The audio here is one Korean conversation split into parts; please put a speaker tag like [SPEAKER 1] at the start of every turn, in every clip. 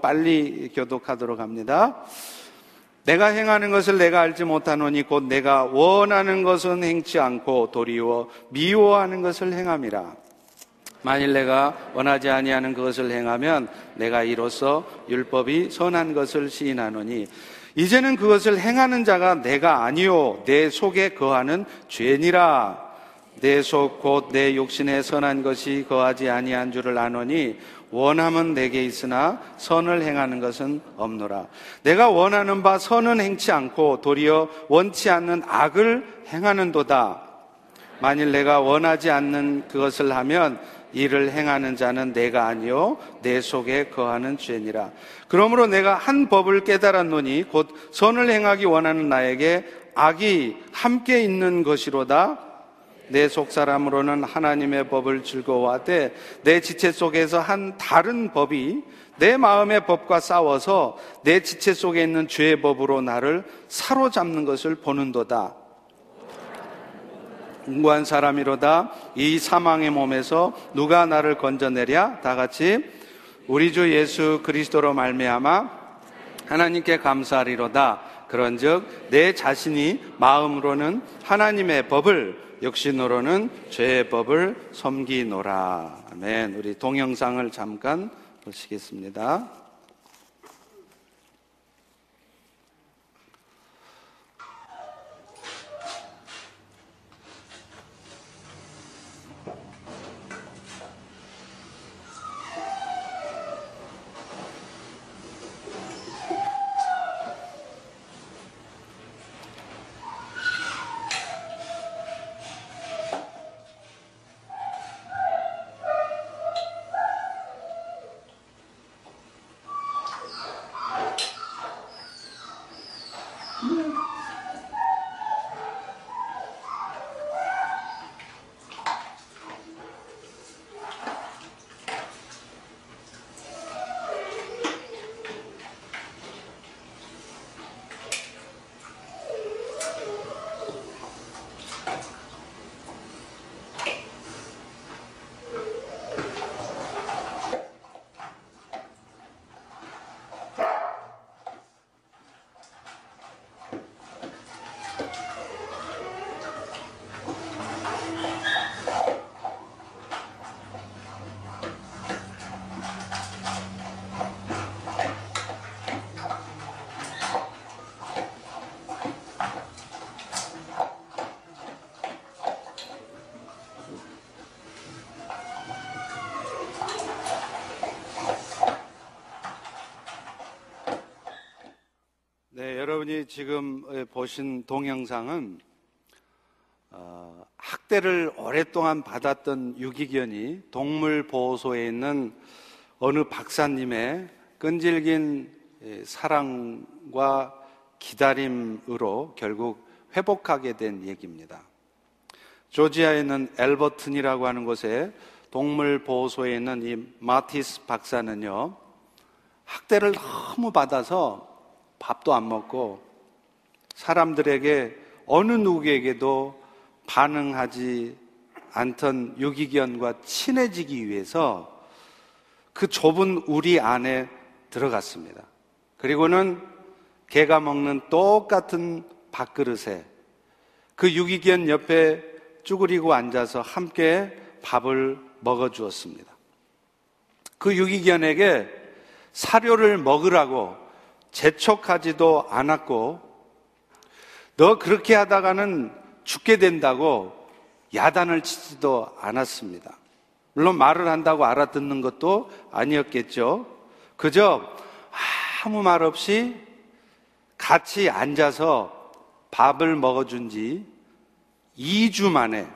[SPEAKER 1] 빨리 교독하도록 합니다. 내가 행하는 것을 내가 알지 못하노니 곧 내가 원하는 것은 행치 않고 도리어 미워하는 것을 행함이라. 만일 내가 원하지 아니하는 그것을 행하면 내가 이로써 율법이 선한 것을 시인하노니 이제는 그것을 행하는 자가 내가 아니요 내 속에 거하는 죄니라 내 속 곧내 욕심에 선한 것이 거하지 아니한 줄을 아노니 원함은 내게 있으나 선을 행하는 것은 없노라. 내가 원하는 바 선은 행치 않고 도리어 원치 않는 악을 행하는도다. 만일 내가 원하지 않는 그것을 하면 이를 행하는 자는 내가 아니요 내 속에 거하는 죄니라. 그러므로 내가 한 법을 깨달았노니 곧 선을 행하기 원하는 나에게 악이 함께 있는 것이로다. 내 속사람으로는 하나님의 법을 즐거워하되 내 지체 속에서 한 다른 법이 내 마음의 법과 싸워서 내 지체 속에 있는 죄의 법으로 나를 사로잡는 것을 보는도다. 공부한 사람이로다. 이 사망의 몸에서 누가 나를 건져내랴? 다 같이 우리 주 예수 그리스도로 말미암아 하나님께 감사하리로다. 그런즉 내 자신이 마음으로는 하나님의 법을 역신으로는 죄의 법을 섬기노라. 아멘. 우리 동영상을 잠깐 보시겠습니다. 여러분이 지금 보신 동영상은 어, 학대를 오랫동안 받았던 유기견이 동물보호소에 있는 어느 박사님의 끈질긴 사랑과 기다림으로 결국 회복하게 된 얘기입니다. 조지아에 있는 엘버튼이라고 하는 곳에 동물보호소에 있는 이 마티스 박사는요, 학대를 너무 받아서 밥도 안 먹고 사람들에게 어느 누구에게도 반응하지 않던 유기견과 친해지기 위해서 그 좁은 우리 안에 들어갔습니다. 그리고는 개가 먹는 똑같은 밥그릇에 그 유기견 옆에 쭈그리고 앉아서 함께 밥을 먹어 주었습니다. 그 유기견에게 사료를 먹으라고 재촉하지도 않았고 너 그렇게 하다가는 죽게 된다고 야단을 치지도 않았습니다. 물론 말을 한다고 알아듣는 것도 아니었겠죠. 그저 아무 말 없이 같이 앉아서 밥을 먹어준 지 2주 만에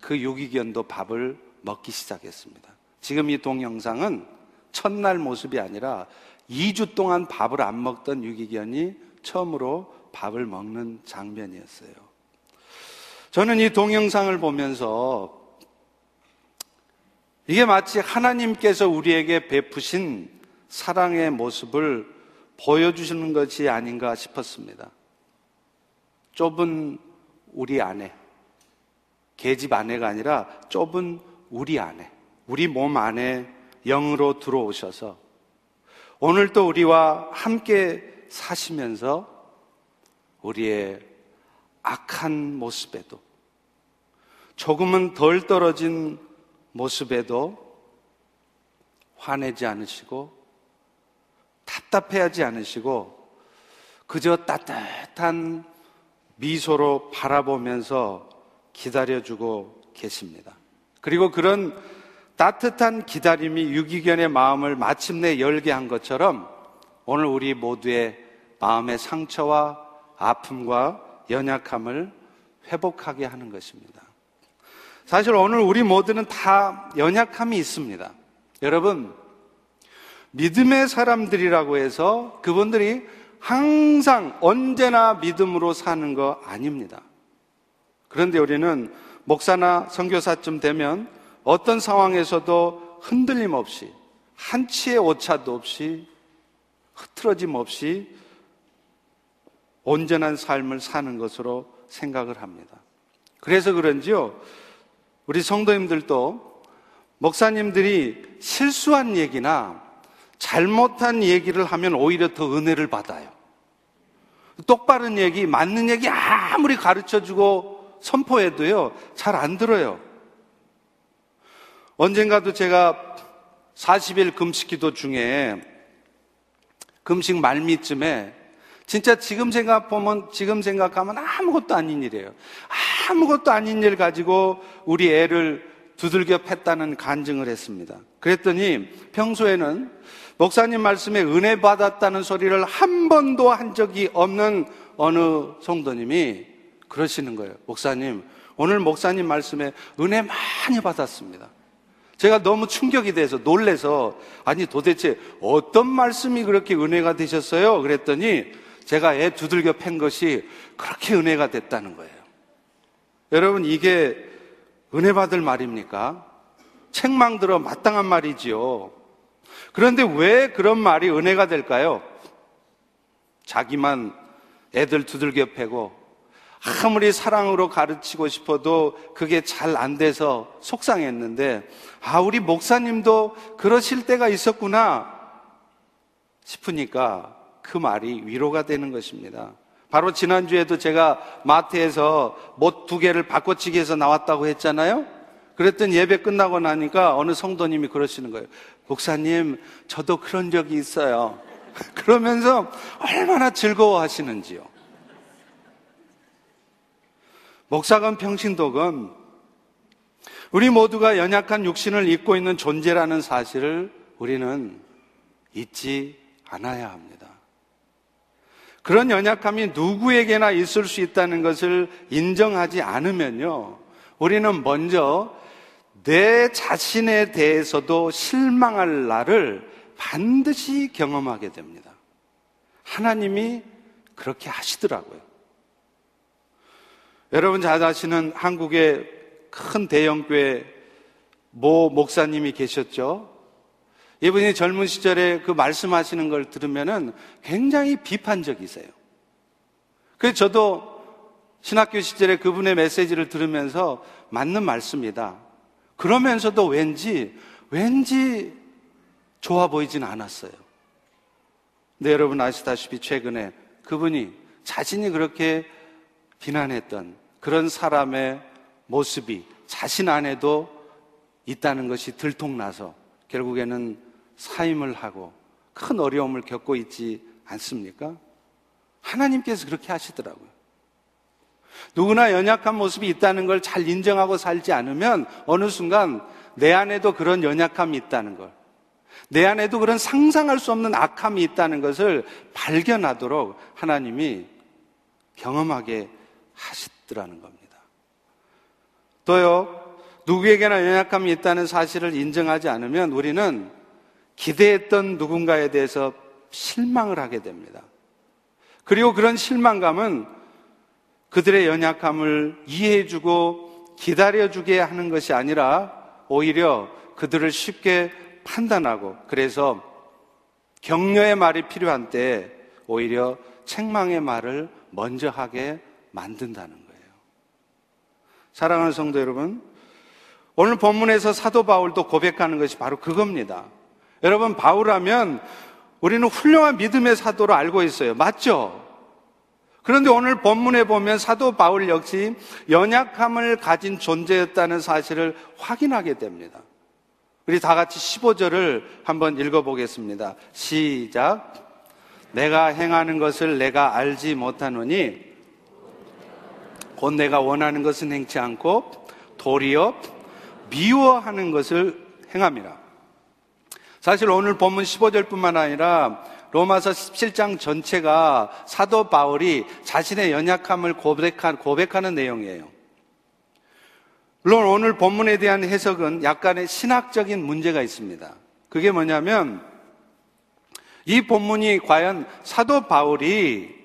[SPEAKER 1] 그 유기견도 밥을 먹기 시작했습니다. 지금 이 동영상은 첫날 모습이 아니라 2주 동안 밥을 안 먹던 유기견이 처음으로 밥을 먹는 장면이었어요. 저는 이 동영상을 보면서 이게 마치 하나님께서 우리에게 베푸신 사랑의 모습을 보여주시는 것이 아닌가 싶었습니다. 좁은 우리 안에, 계집 안에가 아니라 좁은 우리 안에, 우리 몸 안에 영으로 들어오셔서 오늘도 우리와 함께 사시면서 우리의 악한 모습에도 조금은 덜 떨어진 모습에도 화내지 않으시고 답답해하지 않으시고 그저 따뜻한 미소로 바라보면서 기다려주고 계십니다. 그리고 그런 따뜻한 기다림이 유기견의 마음을 마침내 열게 한 것처럼 오늘 우리 모두의 마음의 상처와 아픔과 연약함을 회복하게 하는 것입니다. 사실 오늘 우리 모두는 다 연약함이 있습니다. 여러분, 믿음의 사람들이라고 해서 그분들이 항상 언제나 믿음으로 사는 거 아닙니다. 그런데 우리는 목사나 선교사쯤 되면 어떤 상황에서도 흔들림 없이 한치의 오차도 없이 흐트러짐 없이 온전한 삶을 사는 것으로 생각을 합니다. 그래서 그런지요, 우리 성도님들도 목사님들이 실수한 얘기나 잘못한 얘기를 하면 오히려 더 은혜를 받아요. 똑바른 얘기, 맞는 얘기 아무리 가르쳐 주고 선포해도요, 잘 안 들어요. 언젠가도 제가 40일 금식 기도 중에 금식 말미쯤에 진짜 지금 생각 보면 지금 생각하면 아무것도 아닌 일이에요. 아무것도 아닌 일 가지고 우리 애를 두들겨 팼다는 간증을 했습니다. 그랬더니 평소에는 목사님 말씀에 은혜 받았다는 소리를 한 번도 한 적이 없는 어느 성도님이 그러시는 거예요. 목사님, 오늘 목사님 말씀에 은혜 많이 받았습니다. 제가 너무 충격이 돼서 놀래서 아니 도대체 어떤 말씀이 그렇게 은혜가 되셨어요? 그랬더니 제가 애 두들겨 팬 것이 그렇게 은혜가 됐다는 거예요. 여러분, 이게 은혜 받을 말입니까? 책망 들어 마땅한 말이지요. 그런데 왜 그런 말이 은혜가 될까요? 자기만 애들 두들겨 패고 아무리 사랑으로 가르치고 싶어도 그게 잘 안 돼서 속상했는데, 아, 우리 목사님도 그러실 때가 있었구나 싶으니까 그 말이 위로가 되는 것입니다. 바로 지난주에도 제가 마트에서 못 두 개를 바꿔치기 해서 나왔다고 했잖아요? 그랬더니 예배 끝나고 나니까 어느 성도님이 그러시는 거예요. 목사님, 저도 그런 적이 있어요. 그러면서 얼마나 즐거워 하시는지요. 목사건 평신도건 우리 모두가 연약한 육신을 입고 있는 존재라는 사실을 우리는 잊지 않아야 합니다. 그런 연약함이 누구에게나 있을 수 있다는 것을 인정하지 않으면요. 우리는 먼저 내 자신에 대해서도 실망할 날을 반드시 경험하게 됩니다. 하나님이 그렇게 하시더라고요. 여러분 잘 아시는 한국의 큰 대형교회 모 목사님이 계셨죠? 이분이 젊은 시절에 그 말씀하시는 걸 들으면은 굉장히 비판적이세요. 그래서 저도 신학교 시절에 그분의 메시지를 들으면서 맞는 말씀이다. 그러면서도 왠지, 왠지 좋아 보이진 않았어요. 근데 여러분 아시다시피 최근에 그분이 자신이 그렇게 비난했던 그런 사람의 모습이 자신 안에도 있다는 것이 들통나서 결국에는 사임을 하고 큰 어려움을 겪고 있지 않습니까? 하나님께서 그렇게 하시더라고요. 누구나 연약한 모습이 있다는 걸 잘 인정하고 살지 않으면 어느 순간 내 안에도 그런 연약함이 있다는 걸, 내 안에도 그런 상상할 수 없는 악함이 있다는 것을 발견하도록 하나님이 경험하게 하시더라 는 겁니다. 또요, 누구에게나 연약함이 있다는 사실을 인정하지 않으면 우리는 기대했던 누군가에 대해서 실망을 하게 됩니다. 그리고 그런 실망감은 그들의 연약함을 이해해주고 기다려주게 하는 것이 아니라 오히려 그들을 쉽게 판단하고 그래서 격려의 말이 필요한 때 오히려 책망의 말을 먼저 하게 만든다는 거예요. 사랑하는 성도 여러분, 오늘 본문에서 사도 바울도 고백하는 것이 바로 그겁니다. 여러분, 바울하면 우리는 훌륭한 믿음의 사도로 알고 있어요. 맞죠? 그런데 오늘 본문에 보면 사도 바울 역시 연약함을 가진 존재였다는 사실을 확인하게 됩니다. 우리 다 같이 15절을 한번 읽어보겠습니다. 시작. 내가 행하는 것을 내가 알지 못하노니 곧 내가 원하는 것은 행치 않고 도리어 미워하는 것을 행함이라. 사실 오늘 본문 15절뿐만 아니라 로마서 17장 전체가 사도 바울이 자신의 연약함을 고백하는 내용이에요. 물론 오늘 본문에 대한 해석은 약간의 신학적인 문제가 있습니다. 그게 뭐냐면 이 본문이 과연 사도 바울이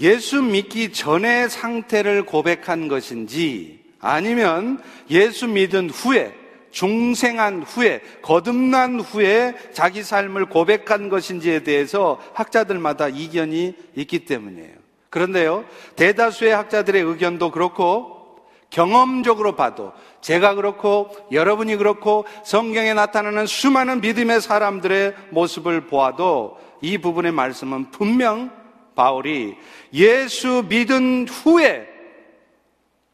[SPEAKER 1] 예수 믿기 전의 상태를 고백한 것인지 아니면 예수 믿은 후에 중생한 후에 거듭난 후에 자기 삶을 고백한 것인지에 대해서 학자들마다 이견이 있기 때문이에요. 그런데요, 대다수의 학자들의 의견도 그렇고 경험적으로 봐도 제가 그렇고 여러분이 그렇고 성경에 나타나는 수많은 믿음의 사람들의 모습을 보아도 이 부분의 말씀은 분명 바울이 예수 믿은 후에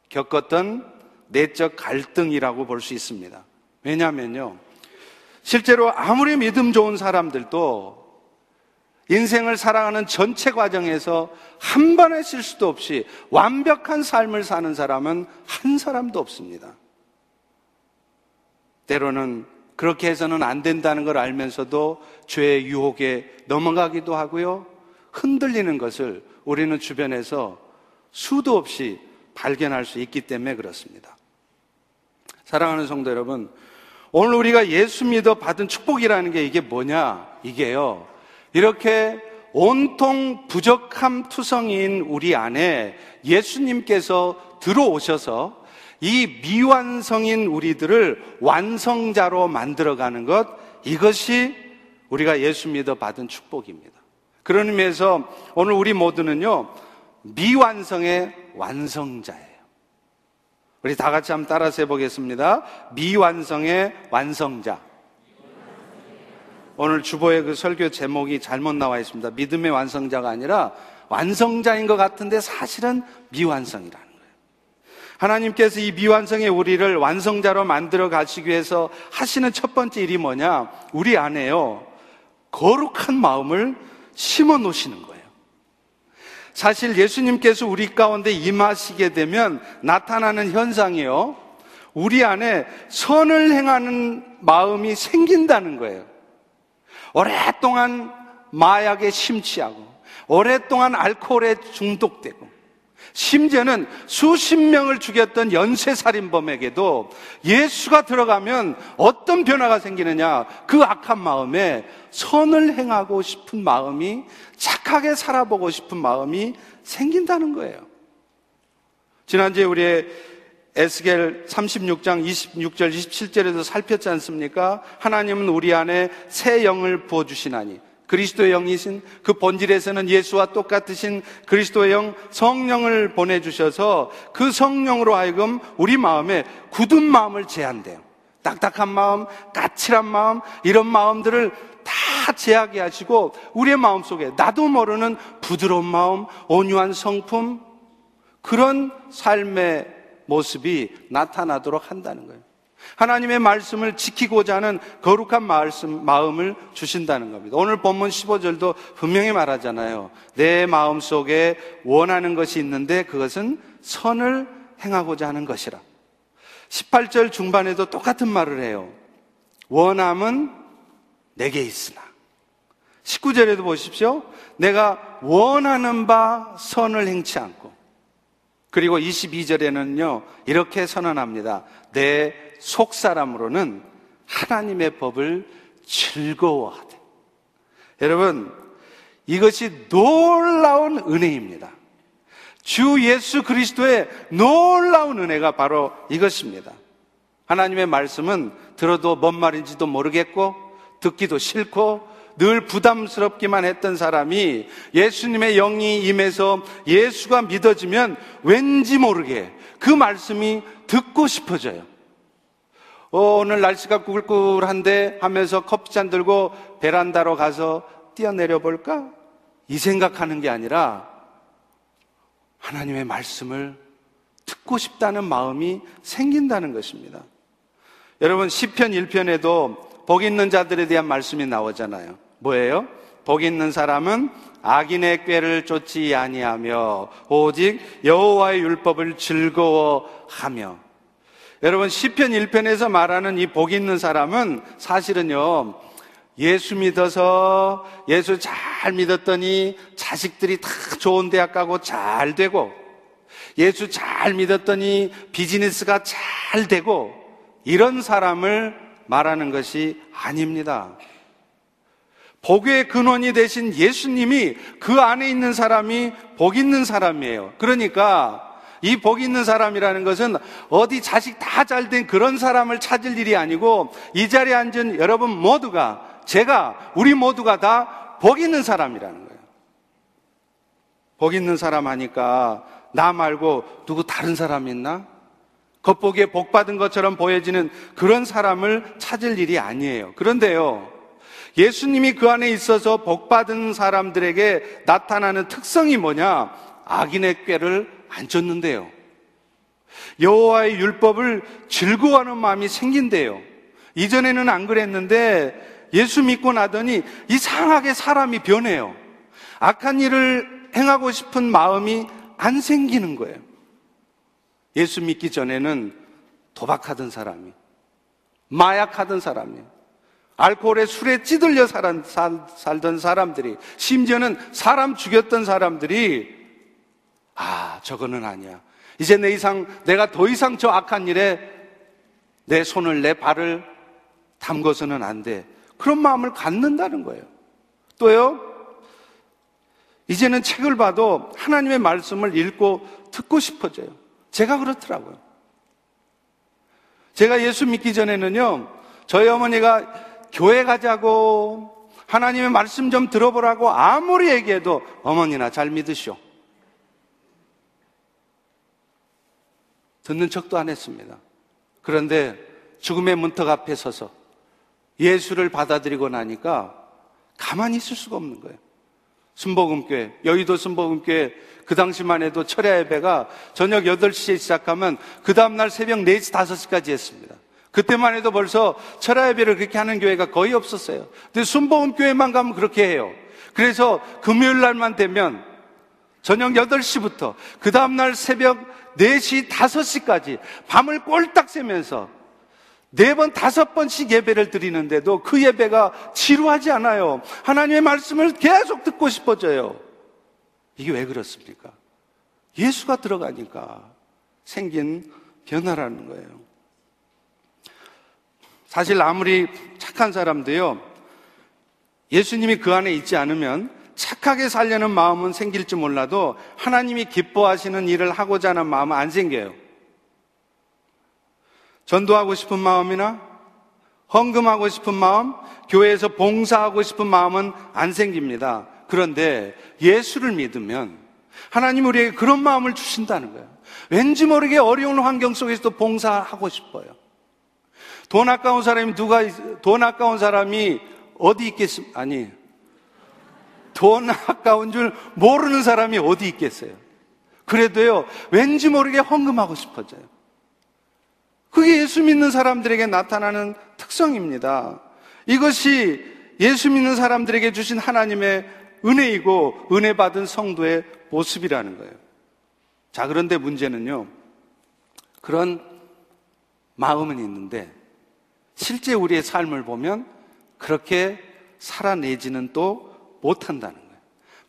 [SPEAKER 1] 겪었던 내적 갈등이라고 볼 수 있습니다. 왜냐하면요. 실제로 아무리 믿음 좋은 사람들도 인생을 살아가는 전체 과정에서 한 번의 실수도 없이 완벽한 삶을 사는 사람은 한 사람도 없습니다. 때로는 그렇게 해서는 안 된다는 걸 알면서도 죄의 유혹에 넘어가기도 하고요. 흔들리는 것을 우리는 주변에서 수도 없이 발견할 수 있기 때문에 그렇습니다. 사랑하는 성도 여러분, 오늘 우리가 예수 믿어 받은 축복이라는 게 이게 뭐냐? 이게요. 이렇게 온통 부족함 투성인 우리 안에 예수님께서 들어오셔서 이 미완성인 우리들을 완성자로 만들어가는 것, 이것이 우리가 예수 믿어 받은 축복입니다. 그런 의미에서 오늘 우리 모두는요, 미완성의 완성자예요. 우리 다 같이 한번 따라서 해보겠습니다. 미완성의 완성자. 오늘 주보의 그 설교 제목이 잘못 나와 있습니다. 믿음의 완성자가 아니라 완성자인 것 같은데 사실은 미완성이라는 거예요. 하나님께서 이 미완성의 우리를 완성자로 만들어 가시기 위해서 하시는 첫 번째 일이 뭐냐? 우리 안에요. 거룩한 마음을 심어 놓으시는 거예요. 사실 예수님께서 우리 가운데 임하시게 되면 나타나는 현상이요. 우리 안에 선을 행하는 마음이 생긴다는 거예요. 오랫동안 마약에 심취하고, 오랫동안 알코올에 중독되고, 심지어는 수십 명을 죽였던 연쇄살인범에게도 예수가 들어가면 어떤 변화가 생기느냐? 그 악한 마음에 선을 행하고 싶은 마음이 착하게 살아보고 싶은 마음이 생긴다는 거예요. 지난주에 우리의 에스겔 36장 26절 27절에서 살폈지 않습니까? 하나님은 우리 안에 새 영을 부어 주시나니 그리스도의 영이신 그 본질에서는 예수와 똑같으신 그리스도의 영 성령을 보내주셔서 그 성령으로 하여금 우리 마음에 굳은 마음을 제한돼요. 딱딱한 마음, 까칠한 마음, 이런 마음들을 다 제하게 하시고 우리의 마음 속에 나도 모르는 부드러운 마음, 온유한 성품, 그런 삶의 모습이 나타나도록 한다는 거예요. 하나님의 말씀을 지키고자 하는 거룩한 말씀, 마음을 주신다는 겁니다. 오늘 본문 15절도 분명히 말하잖아요. 내 마음 속에 원하는 것이 있는데 그것은 선을 행하고자 하는 것이라. 18절 중반에도 똑같은 말을 해요. 원함은 내게 있으나. 19절에도 보십시오. 내가 원하는 바 선을 행치 않고. 그리고 22절에는요, 이렇게 선언합니다. 내 속 사람으로는 하나님의 법을 즐거워하되. 여러분, 이것이 놀라운 은혜입니다. 주 예수 그리스도의 놀라운 은혜가 바로 이것입니다. 하나님의 말씀은 들어도 뭔 말인지도 모르겠고, 듣기도 싫고, 늘 부담스럽기만 했던 사람이 예수님의 영이 임해서 예수가 믿어지면 왠지 모르게 그 말씀이 듣고 싶어져요. 어, 오늘 날씨가 꿀꿀한데 하면서 커피잔 들고 베란다로 가서 뛰어내려 볼까? 이 생각하는 게 아니라 하나님의 말씀을 듣고 싶다는 마음이 생긴다는 것입니다. 여러분 시편 1편에도 복 있는 자들에 대한 말씀이 나오잖아요. 뭐예요? 복 있는 사람은 악인의 꾀를 쫓지 아니하며 오직 여호와의 율법을 즐거워하며 여러분 시편 1편에서 말하는 이 복 있는 사람은 사실은요 예수 믿어서 예수 잘 믿었더니 자식들이 다 좋은 대학 가고 잘 되고 예수 잘 믿었더니 비즈니스가 잘 되고 이런 사람을 말하는 것이 아닙니다. 복의 근원이 되신 예수님이 그 안에 있는 사람이 복 있는 사람이에요. 그러니까 이 복 있는 사람이라는 것은 어디 자식 다 잘 된 그런 사람을 찾을 일이 아니고 이 자리에 앉은 여러분 모두가 제가 우리 모두가 다 복 있는 사람이라는 거예요. 복 있는 사람 하니까 나 말고 누구 다른 사람 있나? 겉보기에 복 받은 것처럼 보여지는 그런 사람을 찾을 일이 아니에요. 그런데요. 예수님이 그 안에 있어서 복 받은 사람들에게 나타나는 특성이 뭐냐? 악인의 꾀를 안 쫓는데요. 여호와의 율법을 즐거워하는 마음이 생긴대요. 이전에는 안 그랬는데 예수 믿고 나더니 이상하게 사람이 변해요. 악한 일을 행하고 싶은 마음이 안 생기는 거예요. 예수 믿기 전에는 도박하던 사람이, 마약하던 사람이, 알코올에 술에 찌들려 살, 살던 사람들이, 심지어는 사람 죽였던 사람들이, 아, 저거는 아니야. 이제 내 이상, 내가 더 이상 저 악한 일에 내 손을, 내 발을 담궈서는 안 돼. 그런 마음을 갖는다는 거예요. 또요, 이제는 책을 봐도 하나님의 말씀을 읽고 듣고 싶어져요. 제가 그렇더라고요. 제가 예수 믿기 전에는요, 저희 어머니가 교회 가자고 하나님의 말씀 좀 들어보라고 아무리 얘기해도 어머니나 잘 믿으시오. 듣는 척도 안 했습니다. 그런데 죽음의 문턱 앞에 서서 예수를 받아들이고 나니까 가만히 있을 수가 없는 거예요. 순복음교회, 여의도 순복음교회 그 당시만 해도 철야 예배가 저녁 8시에 시작하면 그 다음날 새벽 4시, 5시까지 했습니다. 그때만 해도 벌써 철야 예배를 그렇게 하는 교회가 거의 없었어요. 근데 순복음교회만 가면 그렇게 해요. 그래서 금요일 날만 되면 저녁 8시부터 그 다음날 새벽 4시, 5시까지 밤을 꼴딱 새면서 네 번, 다섯 번씩 예배를 드리는데도 그 예배가 지루하지 않아요. 하나님의 말씀을 계속 듣고 싶어져요. 이게 왜 그렇습니까? 예수가 들어가니까 생긴 변화라는 거예요. 사실 아무리 착한 사람도요, 예수님이 그 안에 있지 않으면 착하게 살려는 마음은 생길지 몰라도 하나님이 기뻐하시는 일을 하고자 하는 마음은 안 생겨요. 전도하고 싶은 마음이나 헌금하고 싶은 마음, 교회에서 봉사하고 싶은 마음은 안 생깁니다. 그런데 예수를 믿으면 하나님 우리에게 그런 마음을 주신다는 거예요. 왠지 모르게 어려운 환경 속에서도 봉사하고 싶어요. 돈 아까운 사람이 누가, 돈 아까운 사람이 어디 있겠습니까? 아니, 돈 아까운 줄 모르는 사람이 어디 있겠어요? 그래도요, 왠지 모르게 헌금하고 싶어져요. 그게 예수 믿는 사람들에게 나타나는 특성입니다. 이것이 예수 믿는 사람들에게 주신 하나님의 은혜이고 은혜 받은 성도의 모습이라는 거예요. 자, 그런데 문제는요. 그런 마음은 있는데 실제 우리의 삶을 보면 그렇게 살아내지는 또 못한다는 거예요.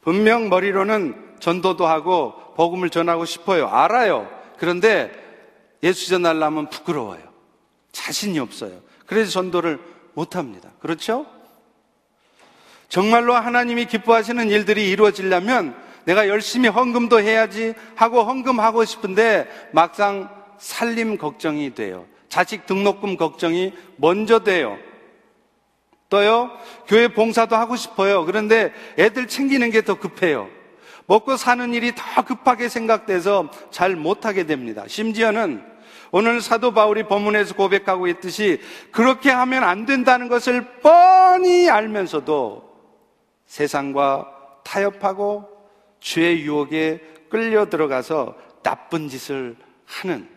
[SPEAKER 1] 분명 머리로는 전도도 하고 복음을 전하고 싶어요. 알아요. 그런데 예수 전하려면 부끄러워요. 자신이 없어요. 그래서 전도를 못 합니다. 그렇죠? 정말로 하나님이 기뻐하시는 일들이 이루어지려면 내가 열심히 헌금도 해야지 하고 헌금하고 싶은데 막상 살림 걱정이 돼요. 자식 등록금 걱정이 먼저 돼요. 또요, 교회 봉사도 하고 싶어요. 그런데 애들 챙기는 게 더 급해요. 먹고 사는 일이 더 급하게 생각돼서 잘 못하게 됩니다. 심지어는 오늘 사도 바울이 본문에서 고백하고 있듯이 그렇게 하면 안 된다는 것을 뻔히 알면서도 세상과 타협하고 죄의 유혹에 끌려 들어가서 나쁜 짓을 하는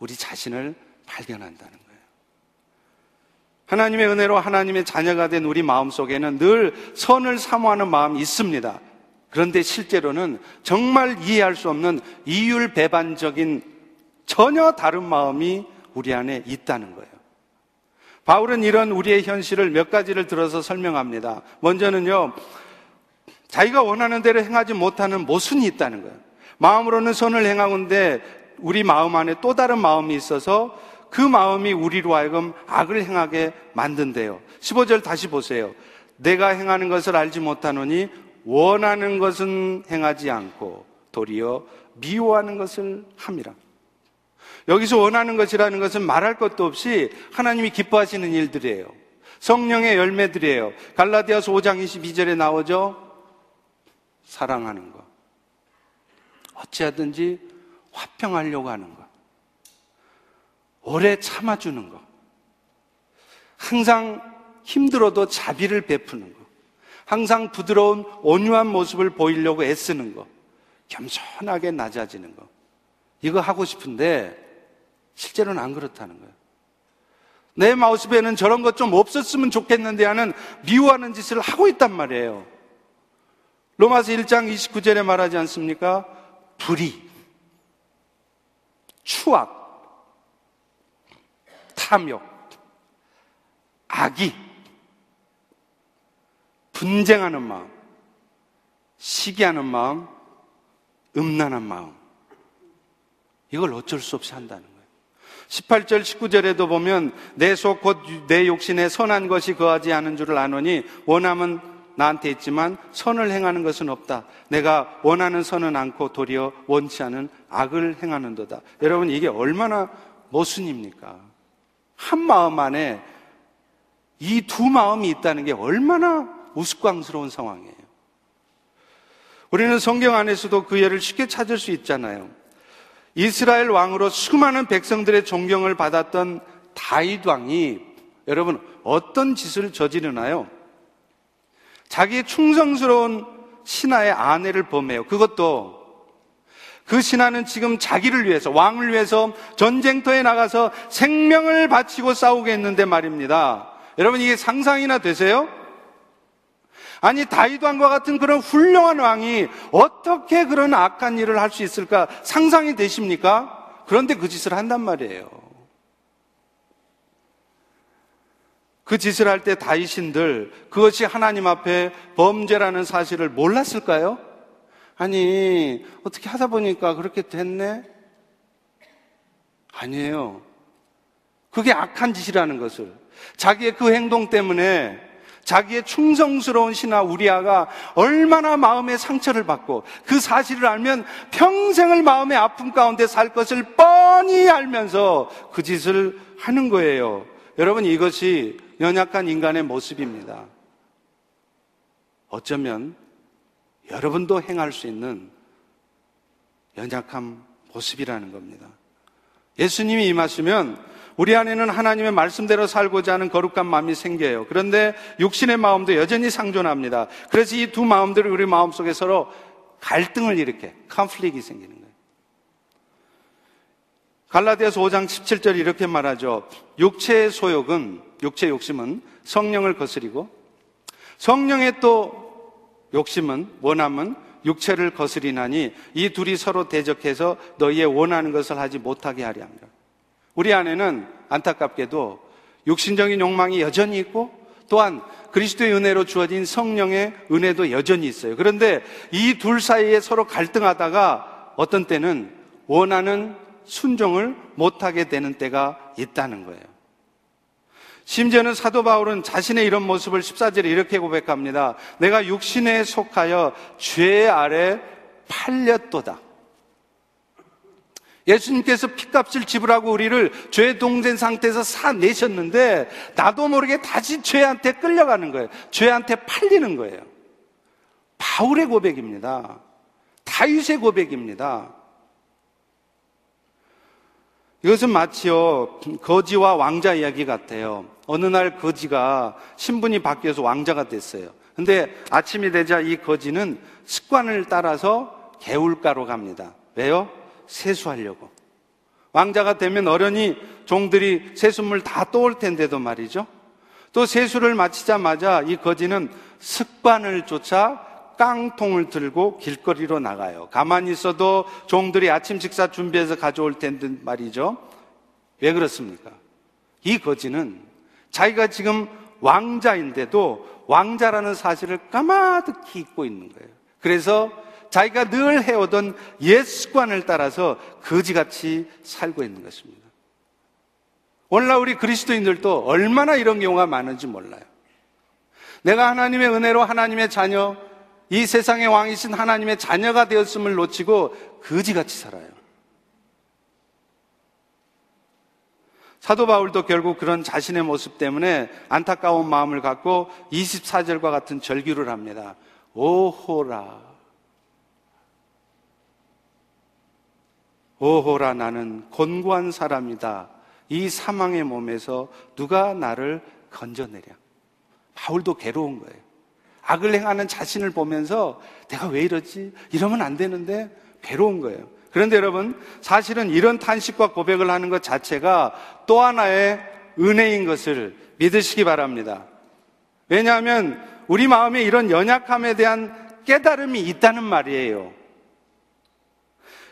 [SPEAKER 1] 우리 자신을 발견한다는 거예요. 하나님의 은혜로 하나님의 자녀가 된 우리 마음 속에는 늘 선을 사모하는 마음이 있습니다. 그런데 실제로는 정말 이해할 수 없는 이율 배반적인 전혀 다른 마음이 우리 안에 있다는 거예요. 바울은 이런 우리의 현실을 몇 가지를 들어서 설명합니다. 먼저는요, 자기가 원하는 대로 행하지 못하는 모순이 있다는 거예요. 마음으로는 선을 행하는데 우리 마음 안에 또 다른 마음이 있어서 그 마음이 우리로 하여금 악을 행하게 만든대요. 15절 다시 보세요. 내가 행하는 것을 알지 못하노니 원하는 것은 행하지 않고 도리어 미워하는 것을 함이라. 여기서 원하는 것이라는 것은 말할 것도 없이 하나님이 기뻐하시는 일들이에요. 성령의 열매들이에요. 갈라디아서 5장 22절에 나오죠. 사랑하는 것. 어찌하든지 화평하려고 하는 것. 오래 참아주는 것. 항상 힘들어도 자비를 베푸는 것. 항상 부드러운 온유한 모습을 보이려고 애쓰는 것. 겸손하게 낮아지는 것. 이거 하고 싶은데 실제로는 안 그렇다는 거예요. 내 모습에는 저런 것 좀 없었으면 좋겠는데 하는 미워하는 짓을 하고 있단 말이에요. 로마서 1장 29절에 말하지 않습니까? 불의, 추악, 탐욕, 악의, 분쟁하는 마음, 시기하는 마음, 음란한 마음. 이걸 어쩔 수 없이 한다는 거예요. 18절, 19절에도 보면 내 속 곧 내 욕심에 선한 것이 거하지 않은 줄을 아노니 원함은 나한테 있지만 선을 행하는 것은 없다. 내가 원하는 선은 않고 도리어 원치 않은 악을 행하는도다. 여러분 이게 얼마나 모순입니까? 한 마음 안에 이 두 마음이 있다는 게 얼마나 우스꽝스러운 상황이에요. 우리는 성경 안에서도 그 예를 쉽게 찾을 수 있잖아요. 이스라엘 왕으로 수많은 백성들의 존경을 받았던 다윗 왕이 여러분 어떤 짓을 저지르나요? 자기의 충성스러운 신하의 아내를 범해요. 그것도 그 신하는 지금 자기를 위해서, 왕을 위해서 전쟁터에 나가서 생명을 바치고 싸우겠는데 말입니다. 여러분 이게 상상이나 되세요? 아니 다윗 왕과 같은 그런 훌륭한 왕이 어떻게 그런 악한 일을 할 수 있을까 상상이 되십니까? 그런데 그 짓을 한단 말이에요. 그 짓을 할 때 다윗인들 그것이 하나님 앞에 범죄라는 사실을 몰랐을까요? 아니, 어떻게 하다 보니까 그렇게 됐네? 아니에요. 그게 악한 짓이라는 것을. 자기의 그 행동 때문에 자기의 충성스러운 신하 우리아가 얼마나 마음의 상처를 받고 그 사실을 알면 평생을 마음의 아픔 가운데 살 것을 뻔히 알면서 그 짓을 하는 거예요. 여러분 이것이 연약한 인간의 모습입니다. 어쩌면 여러분도 행할 수 있는 연약한 모습이라는 겁니다. 예수님이 임하시면 우리 안에는 하나님의 말씀대로 살고자 하는 거룩한 마음이 생겨요. 그런데 육신의 마음도 여전히 상존합니다. 그래서 이 두 마음들이 우리 마음속에 서로 갈등을 일으켜, 컨플릭이 생기는 거예요. 갈라디아서 5장 17절 이렇게 말하죠. 육체의 소욕은, 육체 욕심은 성령을 거스리고 성령의 또 욕심은 원함은 육체를 거스리나니 이 둘이 서로 대적해서 너희의 원하는 것을 하지 못하게 하려 합니다. 우리 안에는 안타깝게도 육신적인 욕망이 여전히 있고 또한 그리스도의 은혜로 주어진 성령의 은혜도 여전히 있어요. 그런데 이 둘 사이에 서로 갈등하다가 어떤 때는 원하는 순종을 못하게 되는 때가 있다는 거예요. 심지어는 사도 바울은 자신의 이런 모습을 14절에 이렇게 고백합니다. 내가 육신에 속하여 죄 아래 팔렸도다. 예수님께서 피값을 지불하고 우리를 죄 동된 상태에서 사내셨는데 나도 모르게 다시 죄한테 끌려가는 거예요. 죄한테 팔리는 거예요. 바울의 고백입니다. 다윗의 고백입니다. 이것은 마치요, 거지와 왕자 이야기 같아요. 어느 날 거지가 신분이 바뀌어서 왕자가 됐어요. 근데 아침이 되자 이 거지는 습관을 따라서 개울가로 갑니다. 왜요? 세수하려고. 왕자가 되면 어련히 종들이 세수물 다 떠올 텐데도 말이죠. 또 세수를 마치자마자 이 거지는 습관을 쫓아 깡통을 들고 길거리로 나가요. 가만히 있어도 종들이 아침 식사 준비해서 가져올 텐데 말이죠. 왜 그렇습니까? 이 거지는 자기가 지금 왕자인데도 왕자라는 사실을 까마득히 잊고 있는 거예요. 그래서 자기가 늘 해오던 옛 습관을 따라서 거지같이 살고 있는 것입니다. 오늘날 우리 그리스도인들도 얼마나 이런 경우가 많은지 몰라요. 내가 하나님의 은혜로 하나님의 자녀, 이 세상의 왕이신 하나님의 자녀가 되었음을 놓치고 거지같이 살아요. 사도 바울도 결국 그런 자신의 모습 때문에 안타까운 마음을 갖고 24절과 같은 절규를 합니다. 오호라. 오호라 나는 곤고한 사람이다. 이 사망의 몸에서 누가 나를 건져내랴. 바울도 괴로운 거예요. 악을 행하는 자신을 보면서 내가 왜 이러지? 이러면 안 되는데 괴로운 거예요. 그런데 여러분, 사실은 이런 탄식과 고백을 하는 것 자체가 또 하나의 은혜인 것을 믿으시기 바랍니다. 왜냐하면 우리 마음에 이런 연약함에 대한 깨달음이 있다는 말이에요.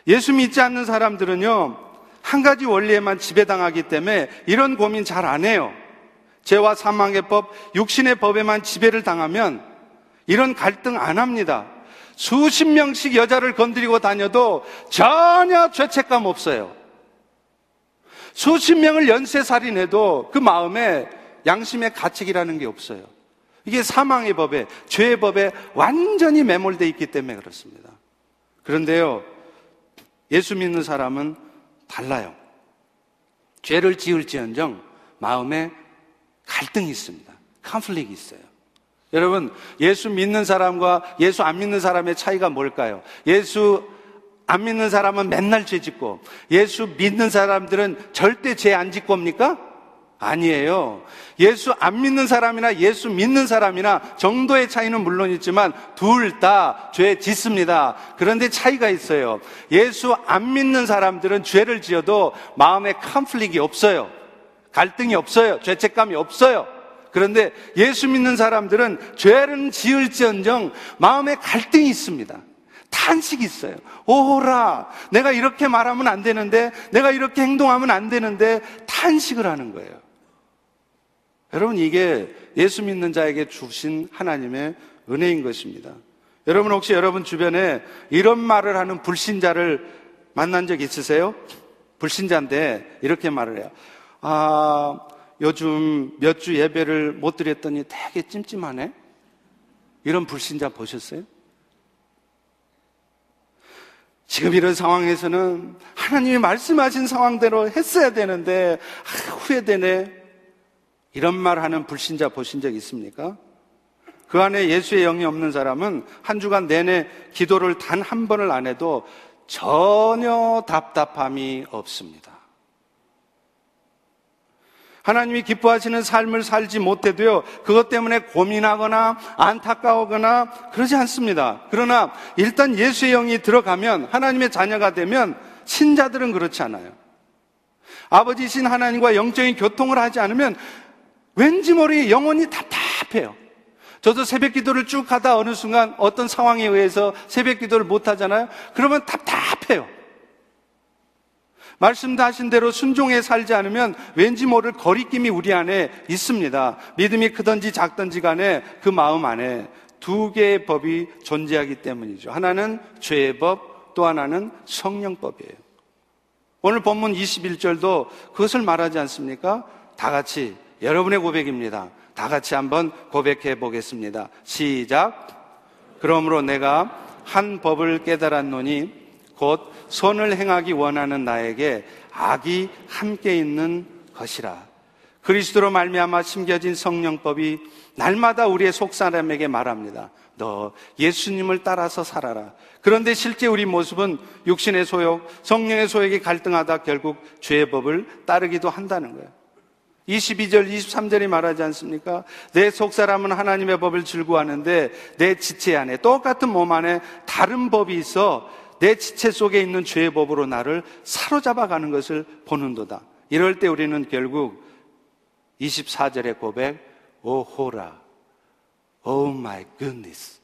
[SPEAKER 1] 예수 믿지 않는 사람들은요, 한 가지 원리에만 지배당하기 때문에 이런 고민 잘 안 해요. 죄와 사망의 법, 육신의 법에만 지배를 당하면 이런 갈등 안 합니다. 수십 명씩 여자를 건드리고 다녀도 전혀 죄책감 없어요. 수십 명을 연쇄살인해도 그 마음에 양심의 가책이라는 게 없어요. 이게 사망의 법에, 죄의 법에 완전히 매몰되어 있기 때문에 그렇습니다. 그런데요, 예수 믿는 사람은 달라요. 죄를 지을지언정 마음에 갈등이 있습니다. 컨플릭이 있어요. 여러분, 예수 믿는 사람과 예수 안 믿는 사람의 차이가 뭘까요? 예수 안 믿는 사람은 맨날 죄 짓고 예수 믿는 사람들은 절대 죄 안 짓고 옵니까? 아니에요. 예수 안 믿는 사람이나 예수 믿는 사람이나 정도의 차이는 물론 있지만 둘 다 죄 짓습니다. 그런데 차이가 있어요. 예수 안 믿는 사람들은 죄를 지어도 마음에 컨플릭이 없어요. 갈등이 없어요. 죄책감이 없어요. 그런데 예수 믿는 사람들은 죄는 지을지언정 마음에 갈등이 있습니다. 탄식이 있어요. 오라, 내가 이렇게 말하면 안 되는데, 내가 이렇게 행동하면 안 되는데, 탄식을 하는 거예요. 여러분, 이게 예수 믿는 자에게 주신 하나님의 은혜인 것입니다. 여러분, 혹시 여러분 주변에 이런 말을 하는 불신자를 만난 적 있으세요? 불신자인데 이렇게 말을 해요. 아, 요즘 몇 주 예배를 못 드렸더니 되게 찜찜하네? 이런 불신자 보셨어요? 지금 이런 상황에서는 하나님이 말씀하신 상황대로 했어야 되는데, 아, 후회되네. 이런 말 하는 불신자 보신 적 있습니까? 그 안에 예수의 영이 없는 사람은 한 주간 내내 기도를 단 한 번을 안 해도 전혀 답답함이 없습니다. 하나님이 기뻐하시는 삶을 살지 못해도요, 그것 때문에 고민하거나 안타까워거나 그러지 않습니다. 그러나 일단 예수의 영이 들어가면 하나님의 자녀가 되면 신자들은 그렇지 않아요. 아버지신 하나님과 영적인 교통을 하지 않으면 왠지 모르게 영혼이 답답해요. 저도 새벽 기도를 쭉 하다 어느 순간 어떤 상황에 의해서 새벽 기도를 못 하잖아요. 그러면 답답해요. 말씀도 하신 대로 순종해 살지 않으면 왠지 모를 거리낌이 우리 안에 있습니다. 믿음이 크든지 작든지 간에 그 마음 안에 두 개의 법이 존재하기 때문이죠. 하나는 죄의 법, 또 하나는 성령법이에요. 오늘 본문 21절도 그것을 말하지 않습니까? 다 같이 여러분의 고백입니다. 다 같이 한번 고백해 보겠습니다. 시작. 그러므로 내가 한 법을 깨달았노니 곧 손을 행하기 원하는 나에게 악이 함께 있는 것이라. 그리스도로 말미암아 심겨진 성령법이 날마다 우리의 속사람에게 말합니다. 너 예수님을 따라서 살아라. 그런데 실제 우리 모습은 육신의 소욕, 성령의 소욕이 갈등하다 결국 죄의 법을 따르기도 한다는 거예요. 22절, 23절이 말하지 않습니까? 내 속사람은 하나님의 법을 즐거워하는데 내 지체 안에 똑같은 몸 안에 다른 법이 있어 내 지체 속에 있는 죄의 법으로 나를 사로잡아 가는 것을 보는도다. 이럴 때 우리는 결국 24절의 고백, 오호라, Oh my goodness.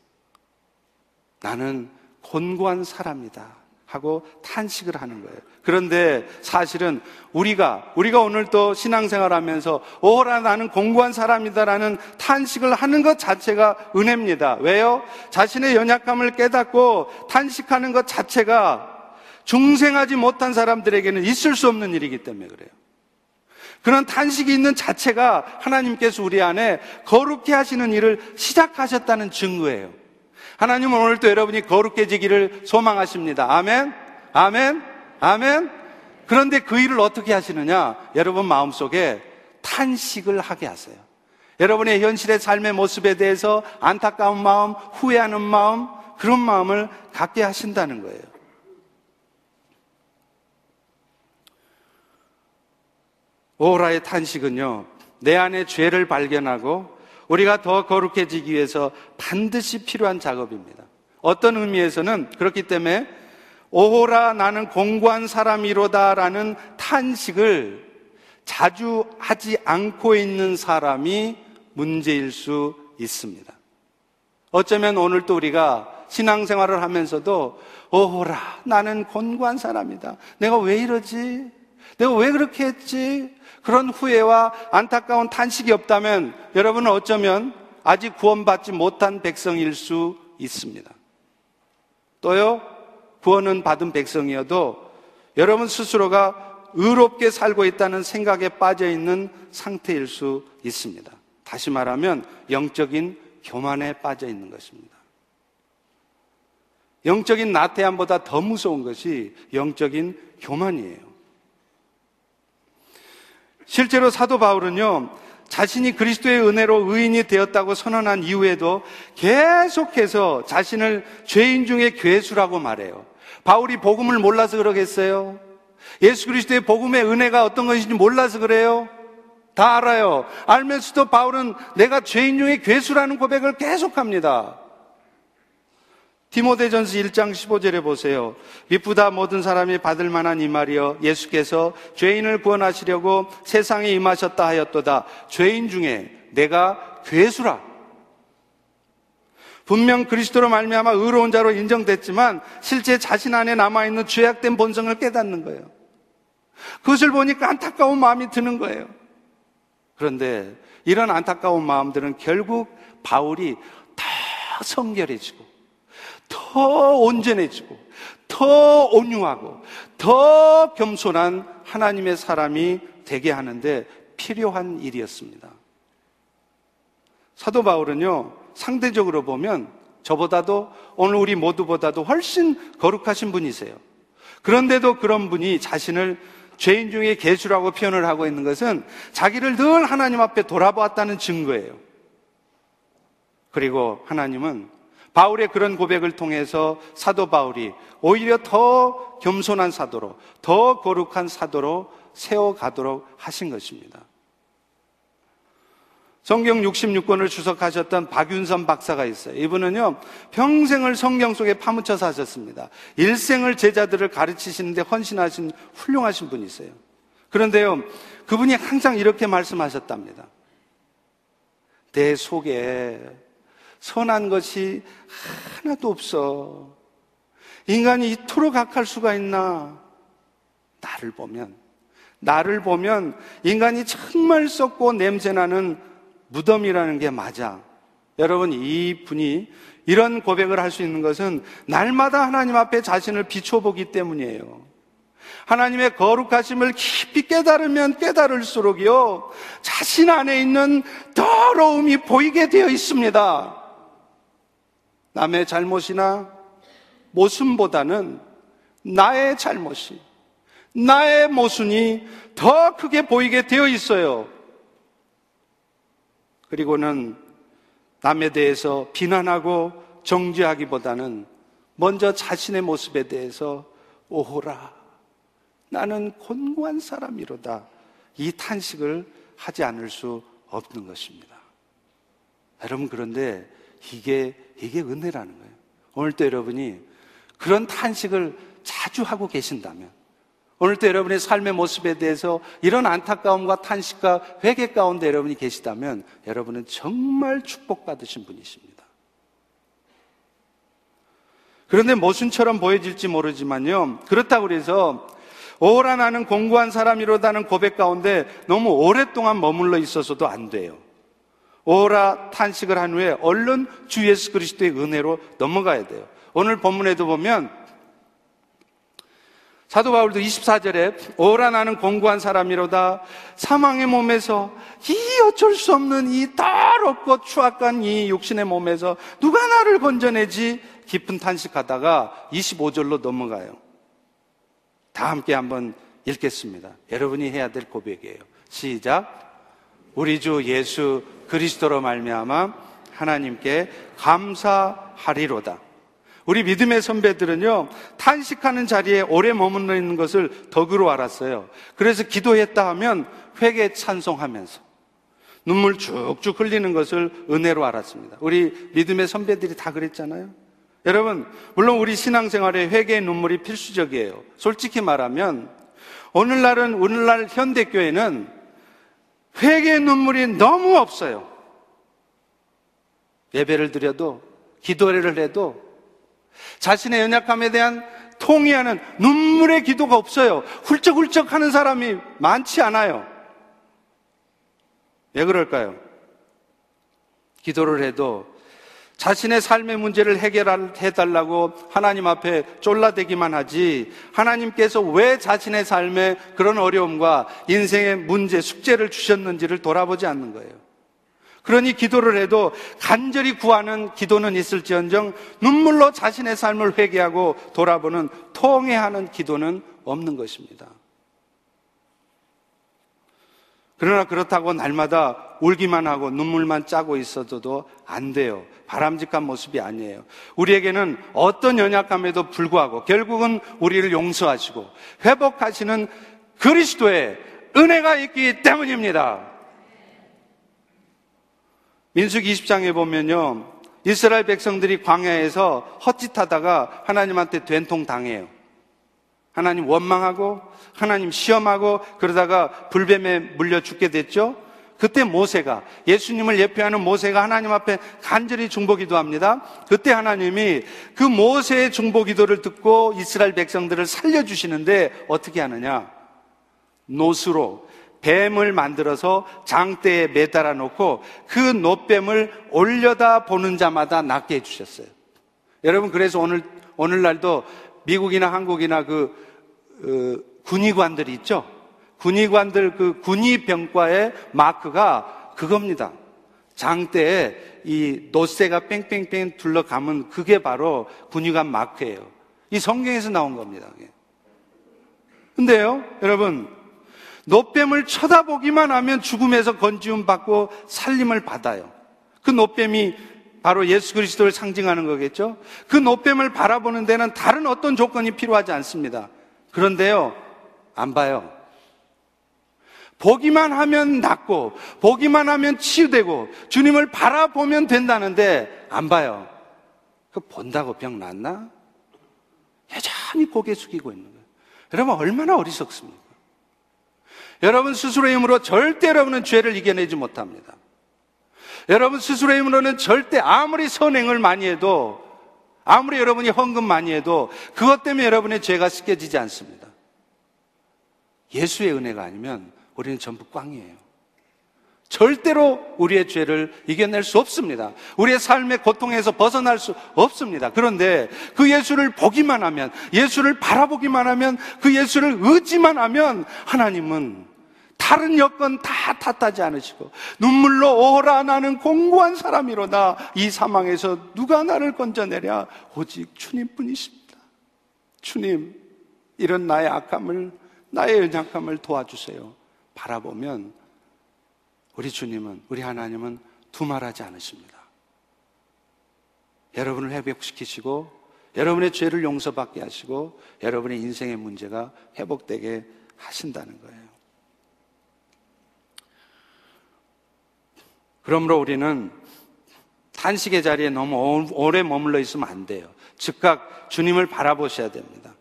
[SPEAKER 1] 나는 곤고한 사람이다. 하고 탄식을 하는 거예요. 그런데 사실은 우리가, 우리가 오늘 또 신앙생활 하면서, 오라, 나는 곤고한 사람이다라는 탄식을 하는 것 자체가 은혜입니다. 왜요? 자신의 연약함을 깨닫고 탄식하는 것 자체가 중생하지 못한 사람들에게는 있을 수 없는 일이기 때문에 그래요. 그런 탄식이 있는 자체가 하나님께서 우리 안에 거룩해 하시는 일을 시작하셨다는 증거예요. 하나님은 오늘 도 여러분이 거룩해지기를 소망하십니다. 아멘? 아멘? 아멘? 그런데 그 일을 어떻게 하시느냐? 여러분 마음속에 탄식을 하게 하세요. 여러분의 현실의 삶의 모습에 대해서 안타까운 마음, 후회하는 마음, 그런 마음을 갖게 하신다는 거예요. 오라의 탄식은요, 내 안에 죄를 발견하고 우리가 더 거룩해지기 위해서 반드시 필요한 작업입니다. 어떤 의미에서는 그렇기 때문에 오호라 나는 공고한 사람이로다라는 탄식을 자주 하지 않고 있는 사람이 문제일 수 있습니다. 어쩌면 오늘 또 우리가 신앙생활을 하면서도 오호라 나는 곤고한 사람이다. 내가 왜 이러지? 내가 왜 그렇게 했지? 그런 후회와 안타까운 탄식이 없다면 여러분은 어쩌면 아직 구원받지 못한 백성일 수 있습니다. 또요, 구원은 받은 백성이어도 여러분 스스로가 의롭게 살고 있다는 생각에 빠져 있는 상태일 수 있습니다. 다시 말하면 영적인 교만에 빠져 있는 것입니다. 영적인 나태함보다 더 무서운 것이 영적인 교만이에요. 실제로 사도 바울은요, 자신이 그리스도의 은혜로 의인이 되었다고 선언한 이후에도 계속해서 자신을 죄인 중에 괴수라고 말해요. 바울이 복음을 몰라서 그러겠어요? 예수 그리스도의 복음의 은혜가 어떤 것인지 몰라서 그래요? 다 알아요. 알면서도 바울은 내가 죄인 중에 괴수라는 고백을 계속합니다. 디모데전서 1장 15절에 보세요. 미쁘다 모든 사람이 받을 만한 이 말이여 예수께서 죄인을 구원하시려고 세상에 임하셨다 하였도다. 죄인 중에 내가 괴수라. 분명 그리스도로 말미암아 의로운 자로 인정됐지만 실제 자신 안에 남아 있는 죄악된 본성을 깨닫는 거예요. 그것을 보니까 안타까운 마음이 드는 거예요. 그런데 이런 안타까운 마음들은 결국 바울이 더 성결해지고 더 온전해지고 더 온유하고 더 겸손한 하나님의 사람이 되게 하는데 필요한 일이었습니다. 사도 바울은요, 상대적으로 보면 저보다도 오늘 우리 모두보다도 훨씬 거룩하신 분이세요. 그런데도 그런 분이 자신을 죄인 중에 개수라고 표현을 하고 있는 것은 자기를 늘 하나님 앞에 돌아보았다는 증거예요. 그리고 하나님은 바울의 그런 고백을 통해서 사도 바울이 오히려 더 겸손한 사도로, 더 거룩한 사도로 세워가도록 하신 것입니다. 성경 66권을 주석하셨던 박윤선 박사가 있어요. 이분은요, 평생을 성경 속에 파묻혀 사셨습니다. 일생을 제자들을 가르치시는데 헌신하신 훌륭하신 분이세요. 그런데요, 그분이 항상 이렇게 말씀하셨답니다. 내 속에 선한 것이 하나도 없어. 인간이 이토록 악할 수가 있나? 나를 보면, 나를 보면 인간이 정말 썩고 냄새나는 무덤이라는 게 맞아. 여러분, 이 분이 이런 고백을 할 수 있는 것은 날마다 하나님 앞에 자신을 비춰보기 때문이에요. 하나님의 거룩하심을 깊이 깨달으면 깨달을수록요, 자신 안에 있는 더러움이 보이게 되어 있습니다. 남의 잘못이나 모순보다는 나의 잘못이, 나의 모순이 더 크게 보이게 되어 있어요. 그리고는 남에 대해서 비난하고 정죄하기보다는 먼저 자신의 모습에 대해서 오호라. 나는 곤고한 사람이로다. 이 탄식을 하지 않을 수 없는 것입니다. 여러분, 그런데 이게, 이게 은혜라는 거예요. 오늘도 여러분이 그런 탄식을 자주 하고 계신다면, 오늘도 여러분의 삶의 모습에 대해서 이런 안타까움과 탄식과 회개 가운데 여러분이 계시다면, 여러분은 정말 축복받으신 분이십니다. 그런데 모순처럼 보여질지 모르지만요. 그렇다고 그래서 오라 나는 공부한 사람이로다는 고백 가운데 너무 오랫동안 머물러 있어서도 안 돼요. 오라 탄식을 한 후에 얼른 주 예수 그리스도의 은혜로 넘어가야 돼요. 오늘 본문에도 보면 사도 바울도 24절에 오라 나는 공부한 사람이로다 사망의 몸에서 이 어쩔 수 없는 이 더럽고 추악한 이 육신의 몸에서 누가 나를 건져내지 깊은 탄식하다가 25절로 넘어가요. 다 함께 한번 읽겠습니다. 여러분이 해야 될 고백이에요. 시작. 우리 주 예수 그리스도로 말미암아 하나님께 감사하리로다. 우리 믿음의 선배들은요, 탄식하는 자리에 오래 머물러 있는 것을 덕으로 알았어요. 그래서 기도했다 하면 회개 찬송하면서 눈물 쭉쭉 흘리는 것을 은혜로 알았습니다. 우리 믿음의 선배들이 다 그랬잖아요. 여러분, 물론 우리 신앙생활에 회개의 눈물이 필수적이에요. 솔직히 말하면, 오늘날은, 오늘날 현대교회는 회개의 눈물이 너무 없어요. 예배를 드려도, 기도를 해도, 자신의 연약함에 대한 통의하는 눈물의 기도가 없어요. 훌쩍훌쩍 하는 사람이 많지 않아요. 왜 그럴까요? 기도를 해도 자신의 삶의 문제를 해결해 달라고 하나님 앞에 쫄라대기만 하지 하나님께서 왜 자신의 삶에 그런 어려움과 인생의 문제, 숙제를 주셨는지를 돌아보지 않는 거예요. 그러니 기도를 해도 간절히 구하는 기도는 있을지언정 눈물로 자신의 삶을 회개하고 돌아보는 통해하는 기도는 없는 것입니다. 그러나 그렇다고 날마다 울기만 하고 눈물만 짜고 있어도 안 돼요. 바람직한 모습이 아니에요. 우리에게는 어떤 연약함에도 불구하고 결국은 우리를 용서하시고 회복하시는 그리스도의 은혜가 있기 때문입니다. 민숙 20장에 보면요. 이스라엘 백성들이 광야에서 헛짓하다가 하나님한테 된통 당해요. 하나님 원망하고 하나님 시험하고 그러다가 불뱀에 물려 죽게 됐죠. 그때 모세가 예수님을 예표하는 모세가 하나님 앞에 간절히 중보기도 합니다. 그때 하나님이 그 모세의 중보기도를 듣고 이스라엘 백성들을 살려 주시는데 어떻게 하느냐? 노수로 뱀을 만들어서 장대에 매달아 놓고 그 노뱀을 올려다 보는 자마다 낫게 해 주셨어요. 여러분 그래서 오늘 오늘날도 미국이나 한국이나 그 어, 군의관들이 있죠. 군의관들 그 군의병과의 마크가 그겁니다. 장대에 이 노쇠가 뺑뺑뺑 둘러가면 그게 바로 군의관 마크예요. 이 성경에서 나온 겁니다. 근데요, 여러분, 노뱀을 쳐다보기만 하면 죽음에서 건지움 받고 살림을 받아요. 그 노뱀이 바로 예수 그리스도를 상징하는 거겠죠? 그 노뱀을 바라보는 데는 다른 어떤 조건이 필요하지 않습니다. 그런데요, 안 봐요. 보기만 하면 낫고, 보기만 하면 치유되고, 주님을 바라보면 된다는데, 안 봐요. 그 본다고 병 낫나? 여전히 고개 숙이고 있는 거예요. 여러분, 얼마나 어리석습니까? 여러분 스스로의 힘으로 절대 여러분은 죄를 이겨내지 못합니다. 여러분 스스로의 힘으로는 절대 아무리 선행을 많이 해도, 아무리 여러분이 헌금 많이 해도, 그것 때문에 여러분의 죄가 씻겨지지 않습니다. 예수의 은혜가 아니면 우리는 전부 꽝이에요. 절대로 우리의 죄를 이겨낼 수 없습니다. 우리의 삶의 고통에서 벗어날 수 없습니다. 그런데 그 예수를 보기만 하면, 예수를 바라보기만 하면, 그 예수를 의지만 하면 하나님은 다른 여건 다 탓하지 않으시고 눈물로 오라 나는 공고한 사람이로다 이 사망에서 누가 나를 건져내랴 오직 주님뿐이십니다. 주님 이런 나의 악함을 나의 연약함을 도와주세요. 바라보면 우리 주님은, 우리 하나님은 두말하지 않으십니다. 여러분을 회복시키시고 여러분의 죄를 용서받게 하시고 여러분의 인생의 문제가 회복되게 하신다는 거예요. 그러므로 우리는 탄식의 자리에 너무 오래 머물러 있으면 안 돼요. 즉각 주님을 바라보셔야 됩니다.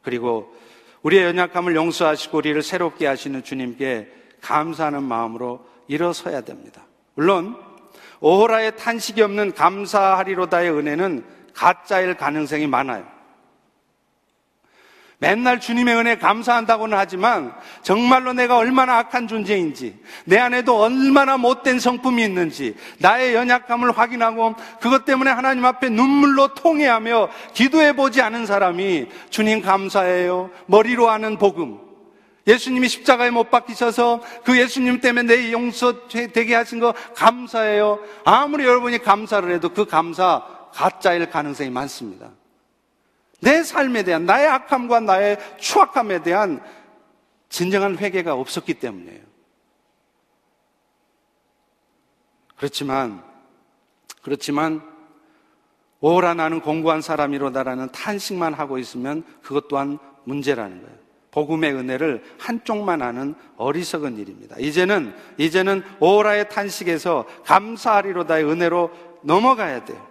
[SPEAKER 1] 그리고 우리의 연약함을 용서하시고 우리를 새롭게 하시는 주님께 감사하는 마음으로 일어서야 됩니다. 물론 오호라의 탄식이 없는 감사하리로다의 은혜는 가짜일 가능성이 많아요. 맨날 주님의 은혜 감사한다고는 하지만 정말로 내가 얼마나 악한 존재인지 내 안에도 얼마나 못된 성품이 있는지 나의 연약함을 확인하고 그것 때문에 하나님 앞에 눈물로 통해하며 기도해 보지 않은 사람이 주님 감사해요. 머리로 하는 복음. 예수님이 십자가에 못 박히셔서 그 예수님 때문에 내 용서 되게 하신 거 감사해요. 아무리 여러분이 감사를 해도 그 감사 가짜일 가능성이 많습니다. 내 삶에 대한 나의 악함과 나의 추악함에 대한 진정한 회개가 없었기 때문이에요. 그렇지만 그렇지만 오라 나는 공부한 사람이로다라는 탄식만 하고 있으면 그것 또한 문제라는 거예요. 복음의 은혜를 한쪽만 아는 어리석은 일입니다. 이제는 이제는 오라의 탄식에서 감사하리로다의 은혜로 넘어가야 돼요.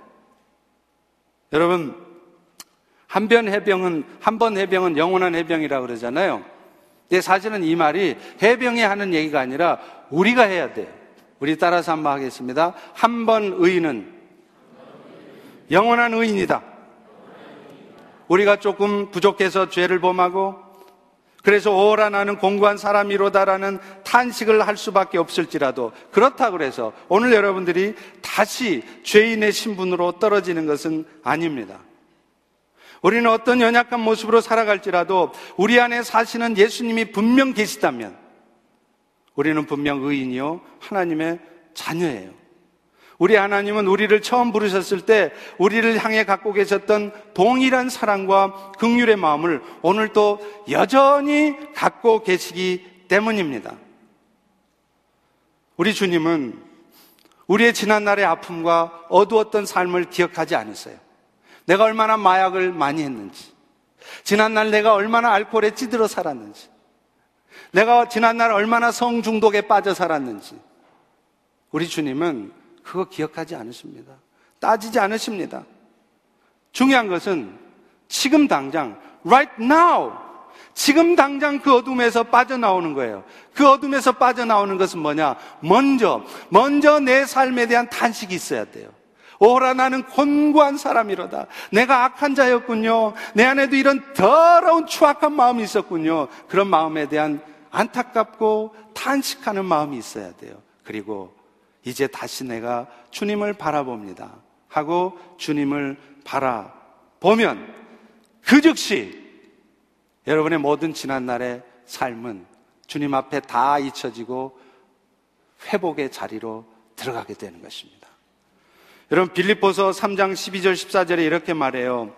[SPEAKER 1] 여러분 한변 해병은 한 번 해병은 영원한 해병이라 고 그러잖아요. 근데 사실은 이 말이 해병이 하는 얘기가 아니라 우리가 해야 돼요. 우리 따라서 한번 하겠습니다. 한 번 의인은 영원한 의인이다. 우리가 조금 부족해서 죄를 범하고 그래서 오라 나는 공부한 사람이로다라는 탄식을 할 수밖에 없을지라도 그렇다 그래서 오늘 여러분들이 다시 죄인의 신분으로 떨어지는 것은 아닙니다. 우리는 어떤 연약한 모습으로 살아갈지라도 우리 안에 사시는 예수님이 분명 계시다면 우리는 분명 의인이요 하나님의 자녀예요. 우리 하나님은 우리를 처음 부르셨을 때 우리를 향해 갖고 계셨던 동일한 사랑과 극률의 마음을 오늘도 여전히 갖고 계시기 때문입니다. 우리 주님은 우리의 지난날의 아픔과 어두웠던 삶을 기억하지 않으세요. 내가 얼마나 마약을 많이 했는지, 지난날 내가 얼마나 알코올에 찌들어 살았는지, 내가 지난날 얼마나 성중독에 빠져 살았는지, 우리 주님은 그거 기억하지 않으십니다. 따지지 않으십니다. 중요한 것은 지금 당장, right now, 지금 당장 그 어둠에서 빠져나오는 거예요. 그 어둠에서 빠져나오는 것은 뭐냐? 먼저, 먼저 내 삶에 대한 탄식이 있어야 돼요. 오라 나는 곤고한 사람이로다. 내가 악한 자였군요. 내 안에도 이런 더러운 추악한 마음이 있었군요. 그런 마음에 대한 안타깝고 탄식하는 마음이 있어야 돼요. 그리고 이제 다시 내가 주님을 바라봅니다. 하고 주님을 바라보면 그 즉시 여러분의 모든 지난날의 삶은 주님 앞에 다 잊혀지고 회복의 자리로 들어가게 되는 것입니다. 여러분 빌립보서 3장 12절 14절에 이렇게 말해요.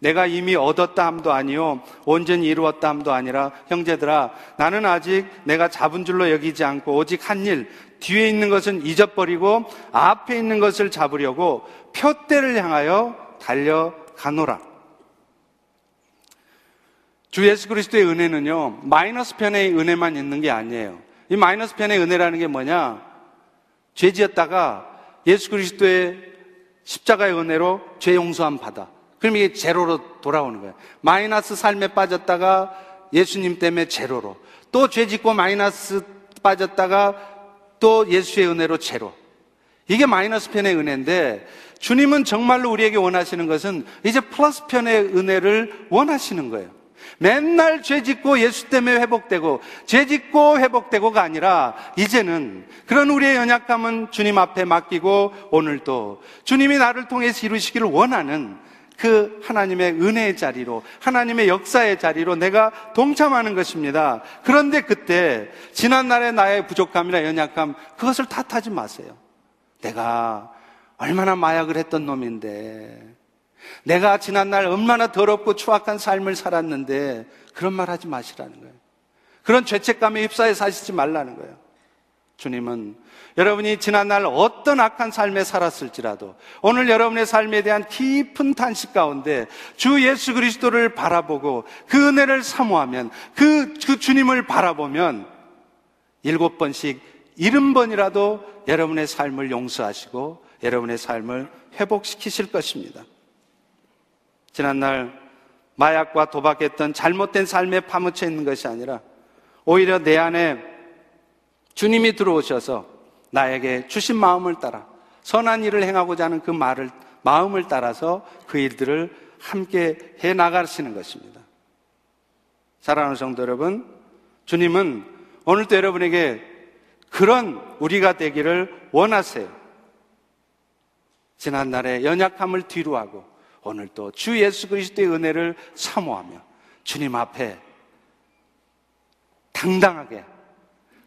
[SPEAKER 1] 내가 이미 얻었다 함도 아니요 온전히 이루었다 함도 아니라 형제들아 나는 아직 내가 잡은 줄로 여기지 않고 오직 한 일 뒤에 있는 것은 잊어버리고 앞에 있는 것을 잡으려고 표대를 향하여 달려가노라. 주 예수 그리스도의 은혜는요 마이너스 편의 은혜만 있는 게 아니에요. 이 마이너스 편의 은혜라는 게 뭐냐? 죄 지었다가 예수 그리스도의 십자가의 은혜로 죄 용서함 받아. 그럼 이게 제로로 돌아오는 거예요. 마이너스 삶에 빠졌다가 예수님 때문에 제로로. 또 죄 짓고 마이너스 빠졌다가 또 예수의 은혜로 제로. 이게 마이너스 편의 은혜인데 주님은 정말로 우리에게 원하시는 것은 이제 플러스 편의 은혜를 원하시는 거예요. 맨날 죄 짓고 예수 때문에 회복되고 죄 짓고 회복되고가 아니라 이제는 그런 우리의 연약함은 주님 앞에 맡기고 오늘도 주님이 나를 통해서 이루시기를 원하는 그 하나님의 은혜의 자리로 하나님의 역사의 자리로 내가 동참하는 것입니다. 그런데 그때 지난날의 나의 부족함이나 연약함 그것을 탓하지 마세요. 내가 얼마나 마약을 했던 놈인데 내가 지난날 얼마나 더럽고 추악한 삶을 살았는데 그런 말 하지 마시라는 거예요. 그런 죄책감에 휩싸여 사시지 말라는 거예요. 주님은 여러분이 지난날 어떤 악한 삶에 살았을지라도 오늘 여러분의 삶에 대한 깊은 탄식 가운데 주 예수 그리스도를 바라보고 그 은혜를 사모하면 그, 그 주님을 바라보면 일곱 번씩 일흔 번이라도 여러분의 삶을 용서하시고 여러분의 삶을 회복시키실 것입니다. 지난날 마약과 도박했던 잘못된 삶에 파묻혀 있는 것이 아니라 오히려 내 안에 주님이 들어오셔서 나에게 주신 마음을 따라 선한 일을 행하고자 하는 그 말을 마음을 따라서 그 일들을 함께 해 나가시는 것입니다. 사랑하는 성도 여러분, 주님은 오늘도 여러분에게 그런 우리가 되기를 원하세요. 지난날의 연약함을 뒤로하고 오늘 또주 예수 그리스도의 은혜를 사모하며 주님 앞에 당당하게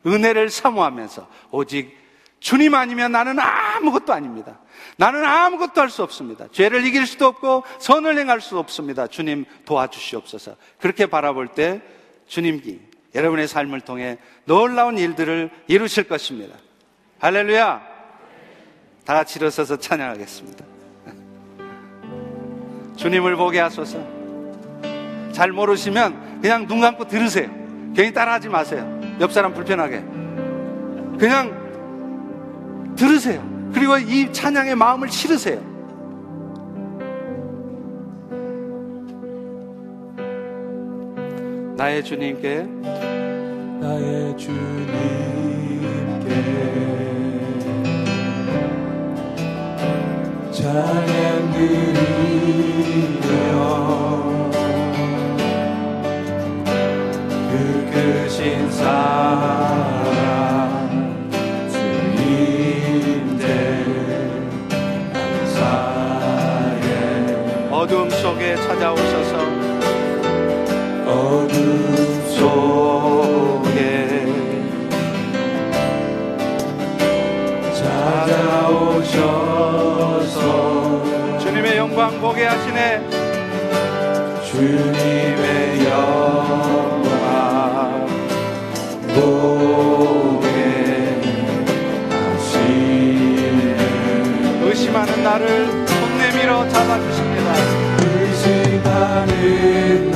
[SPEAKER 1] 은혜를 사모하면서 오직 주님 아니면 나는 아무것도 아닙니다. 나는 아무것도 할 수 없습니다. 죄를 이길 수도 없고 선을 행할 수 없습니다. 주님 도와주시옵소서. 그렇게 바라볼 때 주님이 여러분의 삶을 통해 놀라운 일들을 이루실 것입니다. 할렐루야! 다 같이 일어서서 찬양하겠습니다. 주님을 보게 하소서. 잘 모르시면 그냥 눈 감고 들으세요. 괜히 따라하지 마세요. 옆 사람 불편하게. 그냥 들으세요. 그리고 이 찬양의 마음을 실으세요. 나의 주님께
[SPEAKER 2] 나의 주님께 찬양 드리며 그 크신 사랑
[SPEAKER 1] 어둠 속에 찾아오셔서
[SPEAKER 2] 어둠 속에 찾아오셔서
[SPEAKER 1] 주님의 영광 보게 하시네.
[SPEAKER 2] 주님의 영광 보게 하시네.
[SPEAKER 1] 의심하는 나를 손 내밀어 잡아주십니다.
[SPEAKER 2] 의심하는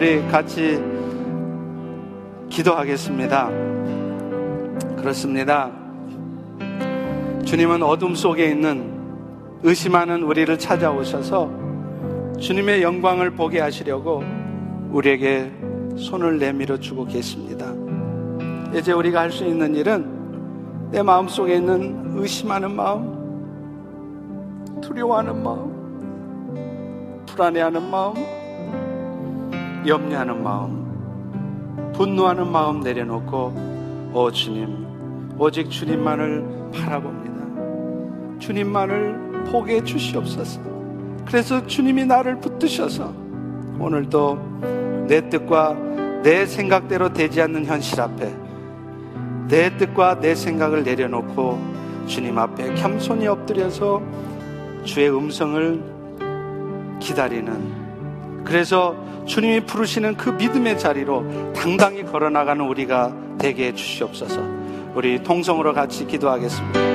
[SPEAKER 1] 우리 같이 기도하겠습니다. 그렇습니다. 주님은 어둠 속에 있는 의심하는 우리를 찾아오셔서 주님의 영광을 보게 하시려고 우리에게 손을 내밀어 주고 계십니다. 이제 우리가 할 수 있는 일은 내 마음 속에 있는 의심하는 마음, 두려워하는 마음, 불안해하는 마음, 염려하는 마음, 분노하는 마음 내려놓고, 오 주님, 오직 주님만을 바라봅니다. 주님만을 포기해 주시옵소서. 그래서 주님이 나를 붙드셔서 오늘도 내 뜻과 내 생각대로 되지 않는 현실 앞에 내 뜻과 내 생각을 내려놓고 주님 앞에 겸손히 엎드려서 주의 음성을 기다리는 그래서 주님이 부르시는 그 믿음의 자리로 당당히 걸어나가는 우리가 되게 해 주시옵소서. 우리 통성으로 같이 기도하겠습니다.